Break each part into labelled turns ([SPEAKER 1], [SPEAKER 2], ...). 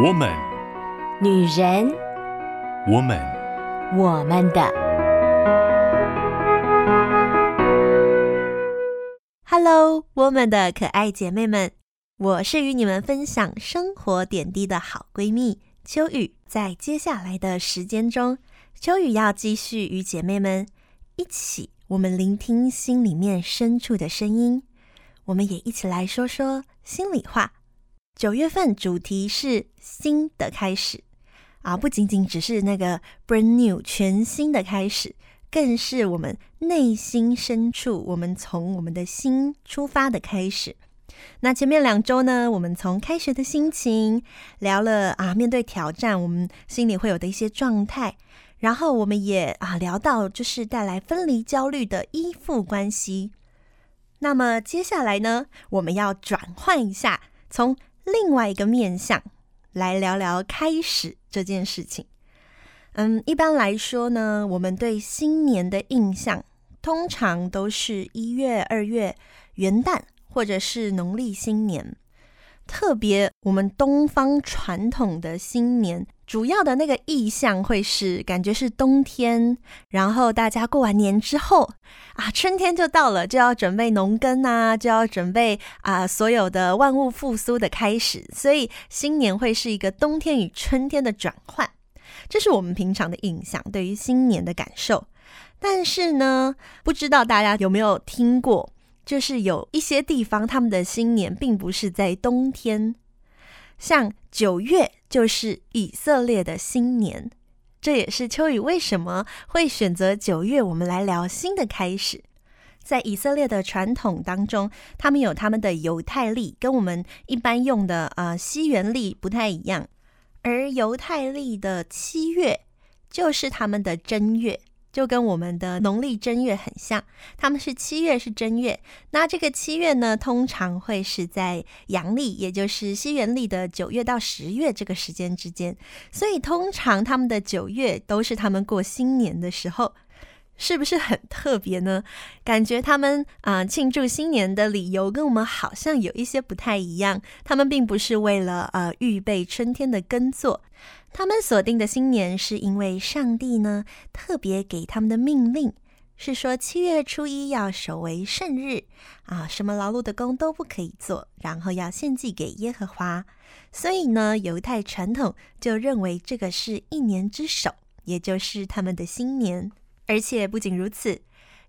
[SPEAKER 1] 我们，
[SPEAKER 2] 女人，
[SPEAKER 1] 我们，
[SPEAKER 2] 我们的。Hello，我们的可爱姐妹们，我是与你们分享生活点滴的好闺蜜秋雨。在接下来的时间中，秋雨要继续与姐妹们一起，我们聆听心里面深处的声音，我们也一起来说说心里话。九月份主题是新的开始啊，不仅仅只是那个 brand new 全新的开始，更是我们内心深处，我们从我们的心出发的开始。那前面两周呢，我们从开学的心情聊了啊，面对挑战，我们心里会有的一些状态，然后我们也啊聊到就是带来分离焦虑的依附关系。那么接下来呢，我们要转换一下，从另外一个面向来聊聊开始这件事情。嗯，一般来说呢，我们对新年的印象通常都是一月、二月、元旦，或者是农历新年。特别我们东方传统的新年，主要的那个意象会是感觉是冬天，然后大家过完年之后啊，春天就到了，就要准备农耕啊，就要准备啊，所有的万物复苏的开始，所以新年会是一个冬天与春天的转换，这是我们平常的印象，对于新年的感受。但是呢，不知道大家有没有听过？就是有一些地方，他们的新年并不是在冬天，像九月就是以色列的新年，这也是秋雨为什么会选择九月，我们来聊新的开始。在以色列的传统当中，他们有他们的犹太历，跟我们一般用的呃西元历不太一样，而犹太历的七月就是他们的正月。就跟我们的农历正月很像，他们是七月是正月，那这个七月呢，通常会是在阳历，也就是西元历的九月到十月这个时间之间，所以通常他们的九月都是他们过新年的时候。是不是很特别呢？感觉他们啊、庆祝新年的理由跟我们好像有一些不太一样。他们并不是为了呃预备春天的耕作，他们锁定的新年是因为上帝呢特别给他们的命令是说七月初一要守为圣日啊，什么劳碌的工都不可以做，然后要献祭给耶和华。所以呢，犹太传统就认为这个是一年之首，也就是他们的新年。而且不仅如此，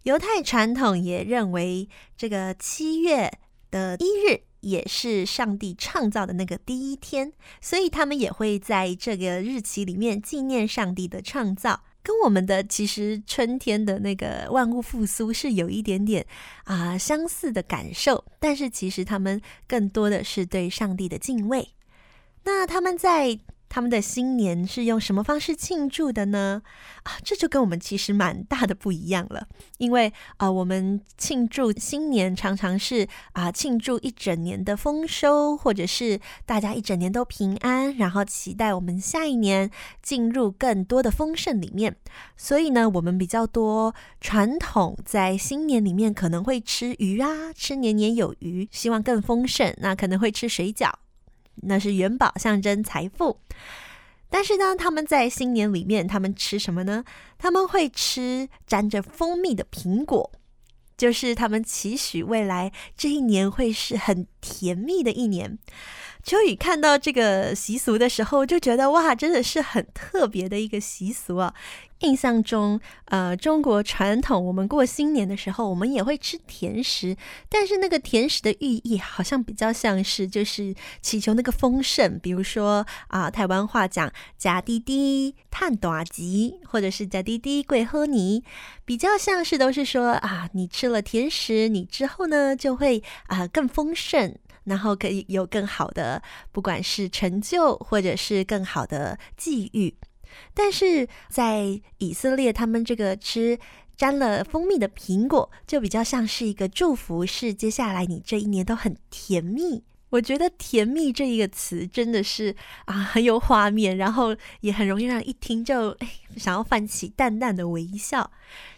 [SPEAKER 2] 犹太传统也认为这个七月的一日也是上帝创造的那个第一天，所以他们也会在这个日期里面纪念上帝的创造，跟我们的其实春天的那个万物复苏是有一点点啊、相似的感受，但是其实他们更多的是对上帝的敬畏。那他们在。他们的新年是用什么方式庆祝的呢？啊，这就跟我们其实蛮大的不一样了。因为啊、我们庆祝新年常常是啊、庆祝一整年的丰收，或者是大家一整年都平安，然后期待我们下一年进入更多的丰盛里面。所以呢，我们比较多传统在新年里面可能会吃鱼啊，吃年年有余，希望更丰盛。那可能会吃水饺。那是元宝，象征财富。但是呢，他们在新年里面，他们吃什么呢？他们会吃沾着蜂蜜的苹果，就是他们期许未来这一年会是很甜蜜的一年。秋雨看到这个习俗的时候，就觉得哇，真的是很特别的一个习俗啊。印象中，呃，中国传统，我们过新年的时候，我们也会吃甜食，但是那个甜食的寓意好像比较像是就是祈求那个丰盛，比如说啊、台湾话讲“假滴滴探短吉”或者是“假滴滴贵喝泥”，比较像是都是说啊，你吃了甜食，你之后呢就会啊、更丰盛，然后可以有更好的，不管是成就或者是更好的际遇。但是在以色列，他们这个吃沾了蜂蜜的苹果，就比较像是一个祝福，是接下来你这一年都很甜蜜。我觉得“甜蜜”这一个词真的是啊很有画面，然后也很容易让一听就哎想要泛起淡淡的微笑。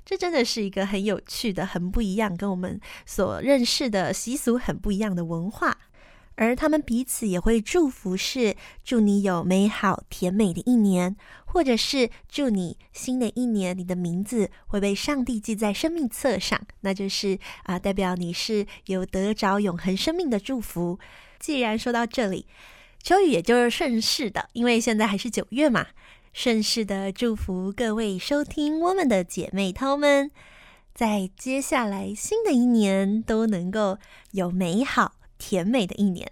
[SPEAKER 2] 这真的是一个很有趣的、很不一样，跟我们所认识的习俗很不一样的文化。而他们彼此也会祝福是祝你有美好甜美的一年，或者是祝你新的一年你的名字会被上帝记在生命册上，那就是啊，代表你是有得着永恒生命的祝福。既然说到这里，秋雨也就是顺势的，因为现在还是九月嘛，顺势的祝福各位收听我们的姐妹涛们，在接下来新的一年都能够有美好。甜美的一年，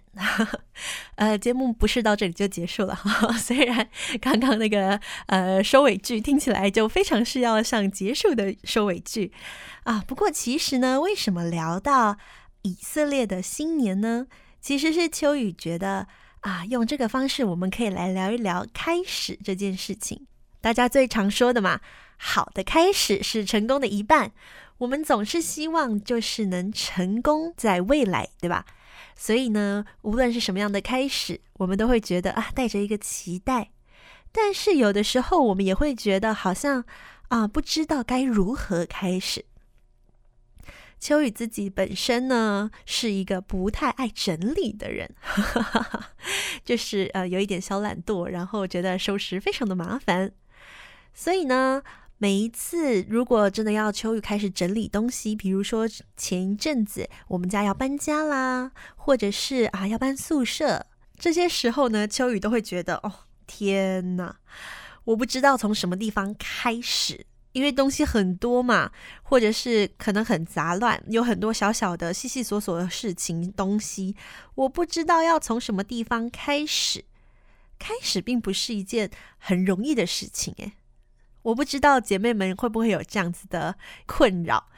[SPEAKER 2] 呃，节目不是到这里就结束了哈。虽然刚刚那个呃收尾句听起来就非常是要像结束的收尾句啊，不过其实呢，为什么聊到以色列的新年呢？其实是秋雨觉得啊，用这个方式我们可以来聊一聊开始这件事情。大家最常说的嘛，好的开始是成功的一半。我们总是希望就是能成功在未来，对吧？所以呢，无论是什么样的开始，我们都会觉得啊，带着一个期待。但是有的时候，我们也会觉得好像啊，不知道该如何开始。秋雨自己本身呢，是一个不太爱整理的人，就是呃，有一点小懒惰，然后觉得收拾非常的麻烦。所以呢，每一次，如果真的要秋雨开始整理东西，比如说前一阵子我们家要搬家啦，或者是啊要搬宿舍，这些时候呢，秋雨都会觉得哦天哪，我不知道从什么地方开始，因为东西很多嘛，或者是可能很杂乱，有很多小小的、细细琐琐的事情东西，我不知道要从什么地方开始。开始并不是一件很容易的事情，诶。我不知道姐妹们会不会有这样子的困扰。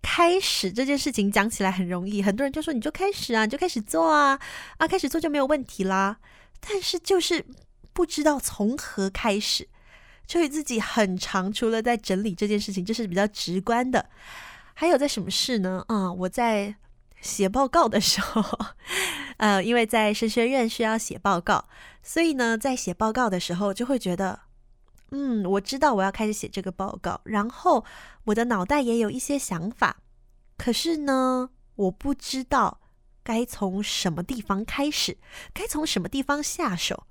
[SPEAKER 2] 开始这件事情讲起来很容易，很多人就说你就开始啊，你就开始做啊，啊，开始做就没有问题啦。但是就是不知道从何开始，就与自己很长，除了在整理这件事情，这是比较直观的。还有在什么事呢？啊、嗯，我在写报告的时候，呃，因为在神学院需要写报告，所以呢，在写报告的时候就会觉得。嗯，我知道我要开始写这个报告，然后我的脑袋也有一些想法，可是呢，我不知道该从什么地方开始，该从什么地方下手，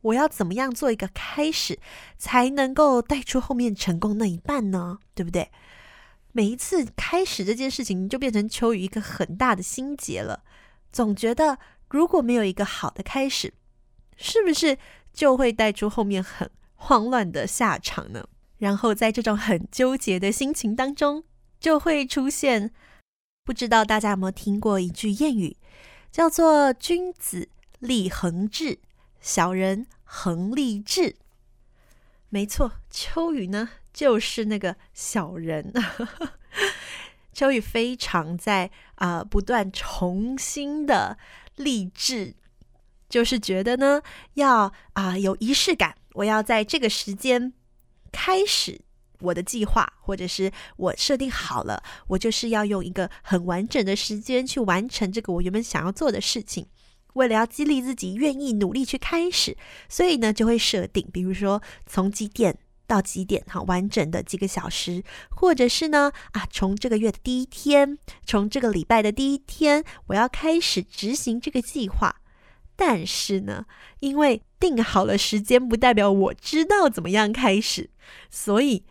[SPEAKER 2] 我要怎么样做一个开始，才能够带出后面成功那一半呢？对不对？每一次开始这件事情，就变成秋雨一个很大的心结了，总觉得如果没有一个好的开始，是不是就会带出后面很慌乱的下场呢？然后在这种很纠结的心情当中，就会出现，不知道大家有没有听过一句谚语，叫做“君子立恒志，小人恒立志”。没错，秋雨呢就是那个小人。秋雨非常在啊、不断重新的立志，就是觉得呢要啊、有仪式感。我要在这个时间开始我的计划，或者是我设定好了，我就是要用一个很完整的时间去完成这个我原本想要做的事情。为了要激励自己愿意努力去开始，所以呢就会设定，比如说从几点到几点，哈，完整的几个小时，或者是呢啊，从这个月的第一天，从这个礼拜的第一天，我要开始执行这个计划。但是呢，因为定好了时间，不代表我知道怎么样开始，所以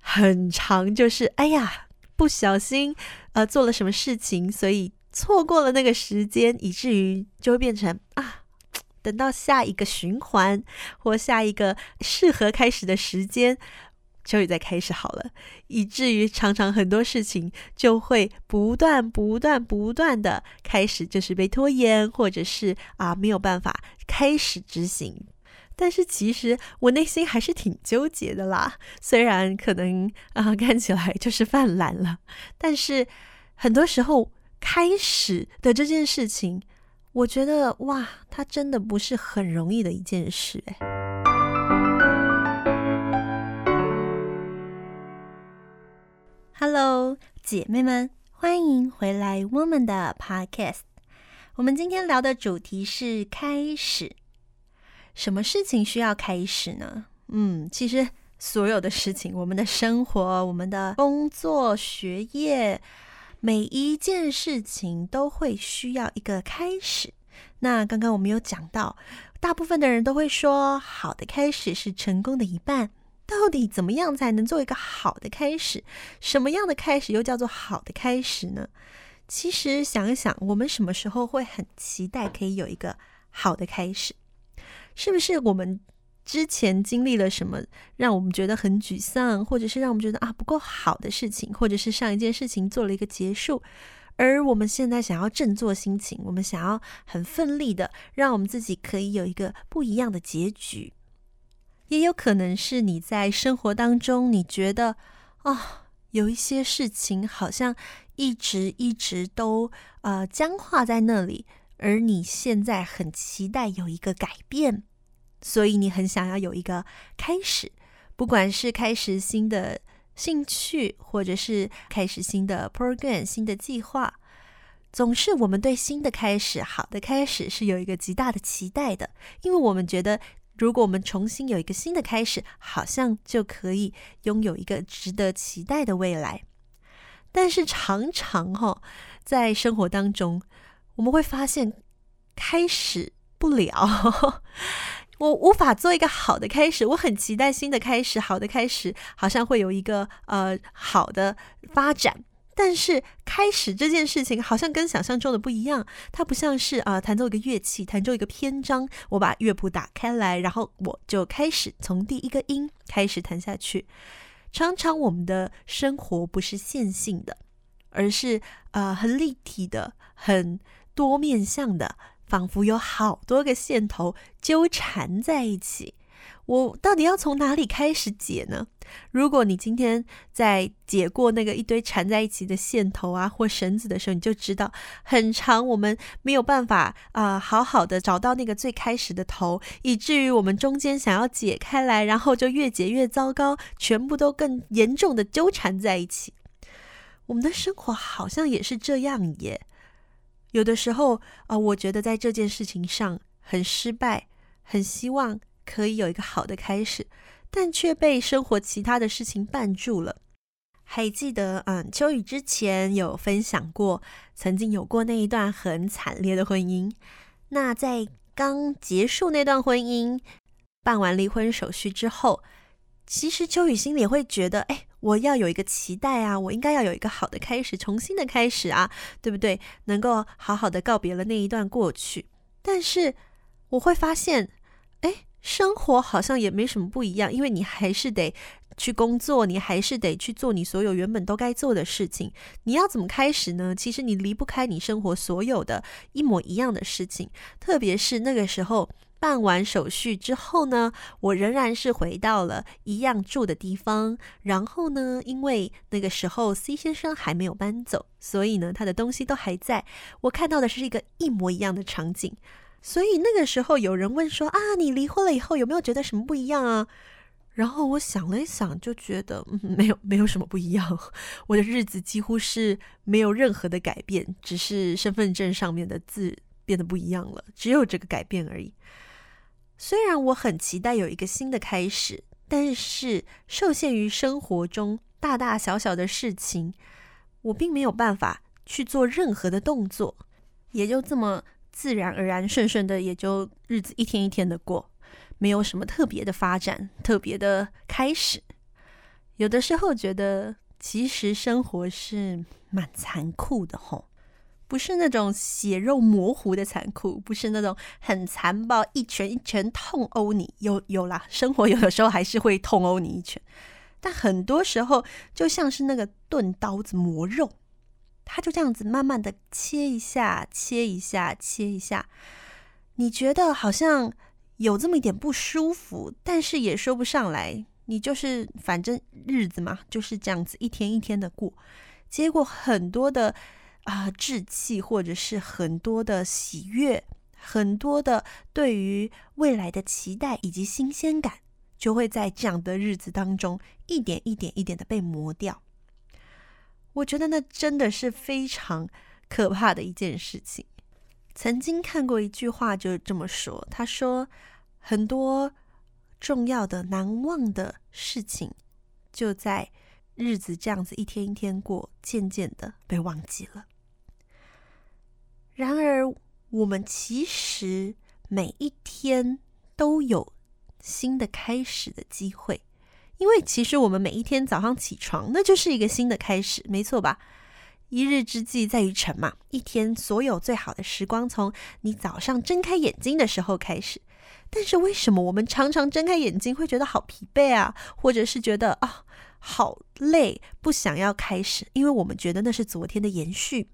[SPEAKER 2] 很长就是哎呀，不小心呃做了什么事情，所以错过了那个时间，以至于就会变成啊，等到下一个循环或下一个适合开始的时间。秋雨再开始好了，以至于常常很多事情就会不断、不断、不断的开始，就是被拖延，或者是啊没有办法开始执行。但是其实我内心还是挺纠结的啦，虽然可能啊看起来就是犯懒了，但是很多时候开始的这件事情，我觉得哇，它真的不是很容易的一件事诶。Hello，姐妹们，欢迎回来我们的 Podcast。我们今天聊的主题是开始。什么事情需要开始呢？嗯，其实所有的事情，我们的生活、我们的工作、学业，每一件事情都会需要一个开始。那刚刚我们有讲到，大部分的人都会说，好的开始是成功的一半。到底怎么样才能做一个好的开始？什么样的开始又叫做好的开始呢？其实想一想，我们什么时候会很期待可以有一个好的开始？是不是我们之前经历了什么，让我们觉得很沮丧，或者是让我们觉得啊不够好的事情，或者是上一件事情做了一个结束，而我们现在想要振作心情，我们想要很奋力的让我们自己可以有一个不一样的结局？也有可能是你在生活当中，你觉得啊、有一些事情好像一直一直都呃僵化在那里，而你现在很期待有一个改变，所以你很想要有一个开始，不管是开始新的兴趣，或者是开始新的 program、新的计划，总是我们对新的开始、好的开始是有一个极大的期待的，因为我们觉得。如果我们重新有一个新的开始，好像就可以拥有一个值得期待的未来。但是常常哈、哦，在生活当中，我们会发现开始不了，我无法做一个好的开始。我很期待新的开始，好的开始，好像会有一个呃好的发展。但是开始这件事情好像跟想象中的不一样，它不像是啊、弹奏一个乐器，弹奏一个篇章，我把乐谱打开来，然后我就开始从第一个音开始弹下去。常常我们的生活不是线性的，而是啊、呃、很立体的、很多面向的，仿佛有好多个线头纠缠在一起。我到底要从哪里开始解呢？如果你今天在解过那个一堆缠在一起的线头啊或绳子的时候，你就知道很长，我们没有办法啊、好好的找到那个最开始的头，以至于我们中间想要解开来，然后就越解越糟糕，全部都更严重的纠缠在一起。我们的生活好像也是这样耶。有的时候啊、我觉得在这件事情上很失败，很希望。可以有一个好的开始，但却被生活其他的事情绊住了。还记得，嗯，秋雨之前有分享过，曾经有过那一段很惨烈的婚姻。那在刚结束那段婚姻，办完离婚手续之后，其实秋雨心里会觉得，哎，我要有一个期待啊，我应该要有一个好的开始，重新的开始啊，对不对？能够好好的告别了那一段过去。但是我会发现，哎。生活好像也没什么不一样，因为你还是得去工作，你还是得去做你所有原本都该做的事情。你要怎么开始呢？其实你离不开你生活所有的一模一样的事情。特别是那个时候办完手续之后呢，我仍然是回到了一样住的地方。然后呢，因为那个时候 C 先生还没有搬走，所以呢，他的东西都还在。我看到的是一个一模一样的场景。所以那个时候有人问说啊，你离婚了以后有没有觉得什么不一样啊？然后我想了一想，就觉得嗯，没有，没有什么不一样。我的日子几乎是没有任何的改变，只是身份证上面的字变得不一样了，只有这个改变而已。虽然我很期待有一个新的开始，但是受限于生活中大大小小的事情，我并没有办法去做任何的动作，也就这么。自然而然、顺顺的，也就日子一天一天的过，没有什么特别的发展、特别的开始。有的时候觉得，其实生活是蛮残酷的吼，不是那种血肉模糊的残酷，不是那种很残暴、一拳一拳痛殴你。有有啦，生活有的时候还是会痛殴你一拳，但很多时候就像是那个钝刀子磨肉。他就这样子慢慢的切一下，切一下，切一下，你觉得好像有这么一点不舒服，但是也说不上来。你就是反正日子嘛，就是这样子一天一天的过。结果很多的啊、呃、志气，或者是很多的喜悦，很多的对于未来的期待以及新鲜感，就会在这样的日子当中一点一点一点的被磨掉。我觉得那真的是非常可怕的一件事情。曾经看过一句话，就是这么说：“他说，很多重要的、难忘的事情，就在日子这样子一天一天过，渐渐的被忘记了。然而，我们其实每一天都有新的开始的机会，因为其实我们每一天早上起床，那就是一个新的开始，没错吧？一日之计在于晨嘛，一天所有最好的时光从你早上睁开眼睛的时候开始。但是为什么我们常常睁开眼睛会觉得好疲惫啊，或者是觉得啊好累，不想要开始？因为我们觉得那是昨天的延续。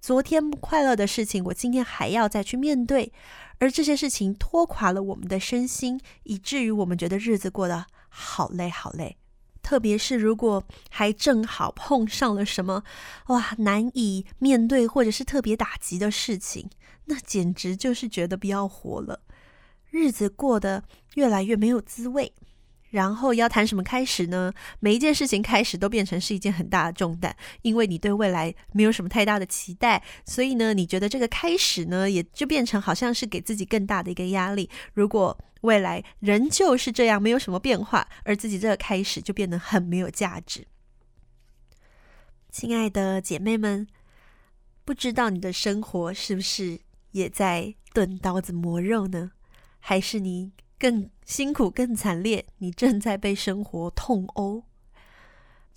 [SPEAKER 2] 昨天快乐的事情，我今天还要再去面对，而这些事情拖垮了我们的身心，以至于我们觉得日子过得好累好累。特别是如果还正好碰上了什么哇难以面对或者是特别打击的事情，那简直就是觉得不要活了，日子过得越来越没有滋味。然后要谈什么开始呢？每一件事情开始都变成是一件很大的重担，因为你对未来没有什么太大的期待，所以呢，你觉得这个开始呢，也就变成好像是给自己更大的一个压力。如果未来仍旧是这样，没有什么变化，而自己这个开始就变得很没有价值。亲爱的姐妹们，不知道你的生活是不是也在钝刀子磨肉呢？还是你更辛苦、更惨烈，你正在被生活痛殴。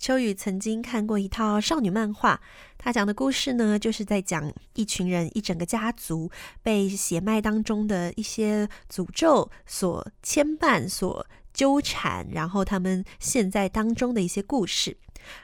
[SPEAKER 2] 秋雨曾经看过一套少女漫画，她讲的故事呢，就是在讲一群人、一整个家族被血脉当中的一些诅咒所牵绊、所纠缠，然后他们现在当中的一些故事。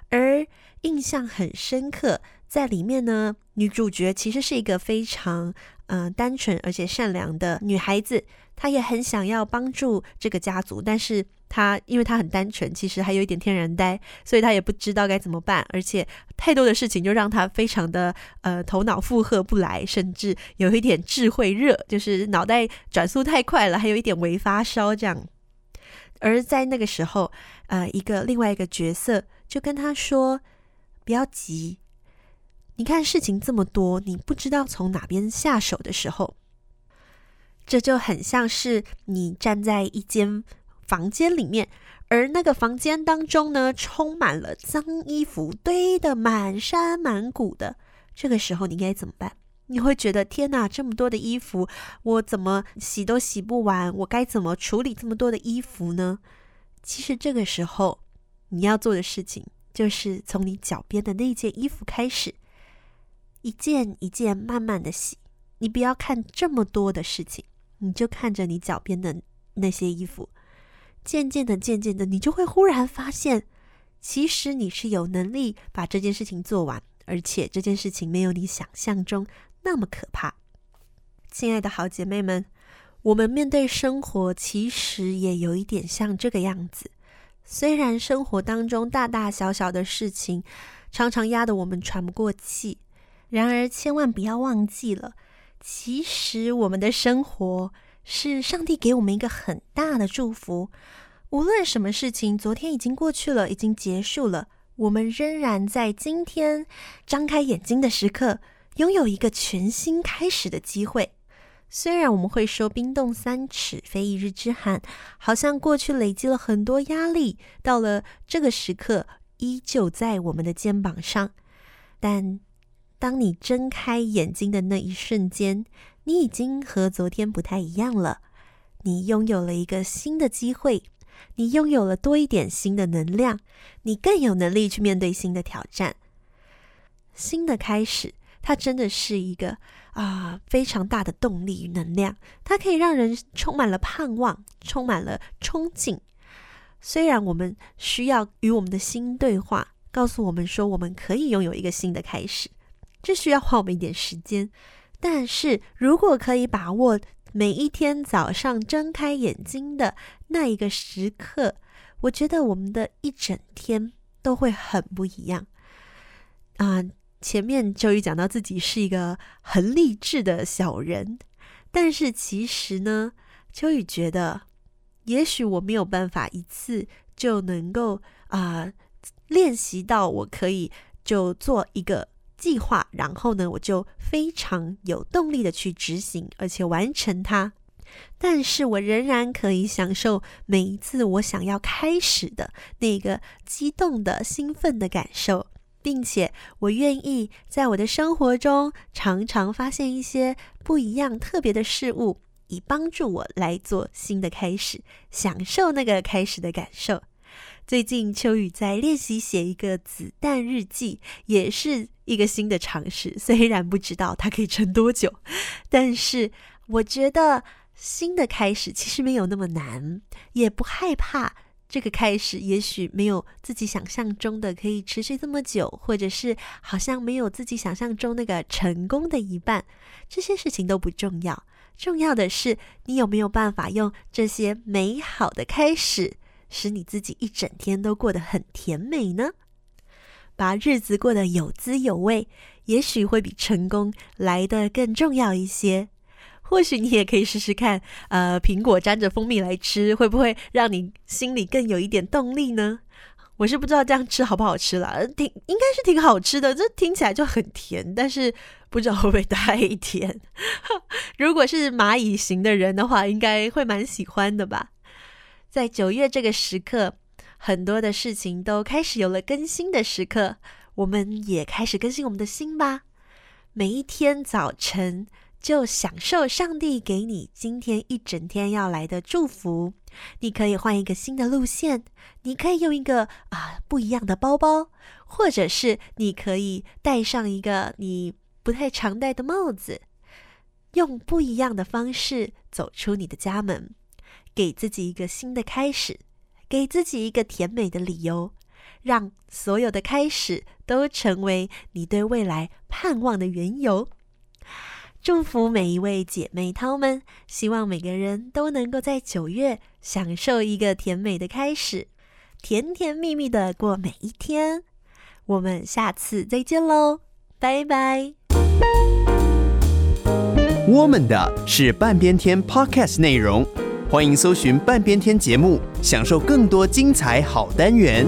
[SPEAKER 2] 而印象很深刻，在里面呢，女主角其实是一个非常嗯、单纯而且善良的女孩子。她也很想要帮助这个家族，但是她因为她很单纯，其实还有一点天然呆，所以她也不知道该怎么办，而且太多的事情就让她非常的呃头脑负荷不来，甚至有一点智慧热，就是脑袋转速太快了，还有一点微发烧这样。而在那个时候，呃，一个另外一个角色就跟他说：“不要急，你看事情这么多，你不知道从哪边下手的时候。”这就很像是你站在一间房间里面，而那个房间当中呢，充满了脏衣服，堆得满山满谷的。这个时候你应该怎么办？你会觉得天哪，这么多的衣服，我怎么洗都洗不完，我该怎么处理这么多的衣服呢？其实这个时候你要做的事情，就是从你脚边的那件衣服开始，一件一件慢慢的洗。你不要看这么多的事情。你就看着你脚边的那些衣服，渐渐的、渐渐的，你就会忽然发现，其实你是有能力把这件事情做完，而且这件事情没有你想象中那么可怕。亲爱的好姐妹们，我们面对生活，其实也有一点像这个样子。虽然生活当中大大小小的事情常常压得我们喘不过气，然而千万不要忘记了。其实，我们的生活是上帝给我们一个很大的祝福。无论什么事情，昨天已经过去了，已经结束了，我们仍然在今天张开眼睛的时刻，拥有一个全新开始的机会。虽然我们会说冰冻三尺，非一日之寒，好像过去累积了很多压力，到了这个时刻依旧在我们的肩膀上，但。当你睁开眼睛的那一瞬间，你已经和昨天不太一样了。你拥有了一个新的机会，你拥有了多一点新的能量，你更有能力去面对新的挑战。新的开始，它真的是一个啊、非常大的动力与能量，它可以让人充满了盼望，充满了憧憬。虽然我们需要与我们的心对话，告诉我们说我们可以拥有一个新的开始。这需要花我们一点时间，但是如果可以把握每一天早上睁开眼睛的那一个时刻，我觉得我们的一整天都会很不一样。啊、前面秋雨讲到自己是一个很励志的小人，但是其实呢，秋雨觉得，也许我没有办法一次就能够啊、练习到我可以就做一个。计划，然后呢，我就非常有动力的去执行，而且完成它。但是我仍然可以享受每一次我想要开始的那个激动的、兴奋的感受。并且我愿意在我的生活中常常发现一些不一样、特别的事物，以帮助我来做新的开始，享受那个开始的感受。最近秋雨在练习写一个子弹日记，也是一个新的尝试。虽然不知道它可以撑多久，但是我觉得新的开始其实没有那么难，也不害怕。这个开始也许没有自己想象中的可以持续这么久，或者是好像没有自己想象中那个成功的一半。这些事情都不重要，重要的是你有没有办法用这些美好的开始，使你自己一整天都过得很甜美呢？把日子过得有滋有味，也许会比成功来得更重要一些。或许你也可以试试看，呃，苹果沾着蜂蜜来吃，会不会让你心里更有一点动力呢？我是不知道这样吃好不好吃啦，挺应该是挺好吃的，这听起来就很甜，但是不知道会不会太甜。如果是蚂蚁型的人的话，应该会蛮喜欢的吧。在九月这个时刻，很多的事情都开始有了更新的时刻，我们也开始更新我们的心吧。每一天早晨，就享受上帝给你今天一整天要来的祝福。你可以换一个新的路线，你可以用一个啊不一样的包包，或者是你可以戴上一个你不太常戴的帽子，用不一样的方式走出你的家门，给自己一个新的开始，给自己一个甜美的理由，让所有的开始都成为你对未来盼望的缘由。祝福每一位姐妹涛们，希望每个人都能够在九月享受一个甜美的开始，甜甜蜜蜜的过每一天。我们下次再见喽，拜拜。
[SPEAKER 1] 我们的是半边天 Podcast 内容，欢迎搜寻半边天节目，享受更多精彩好单元。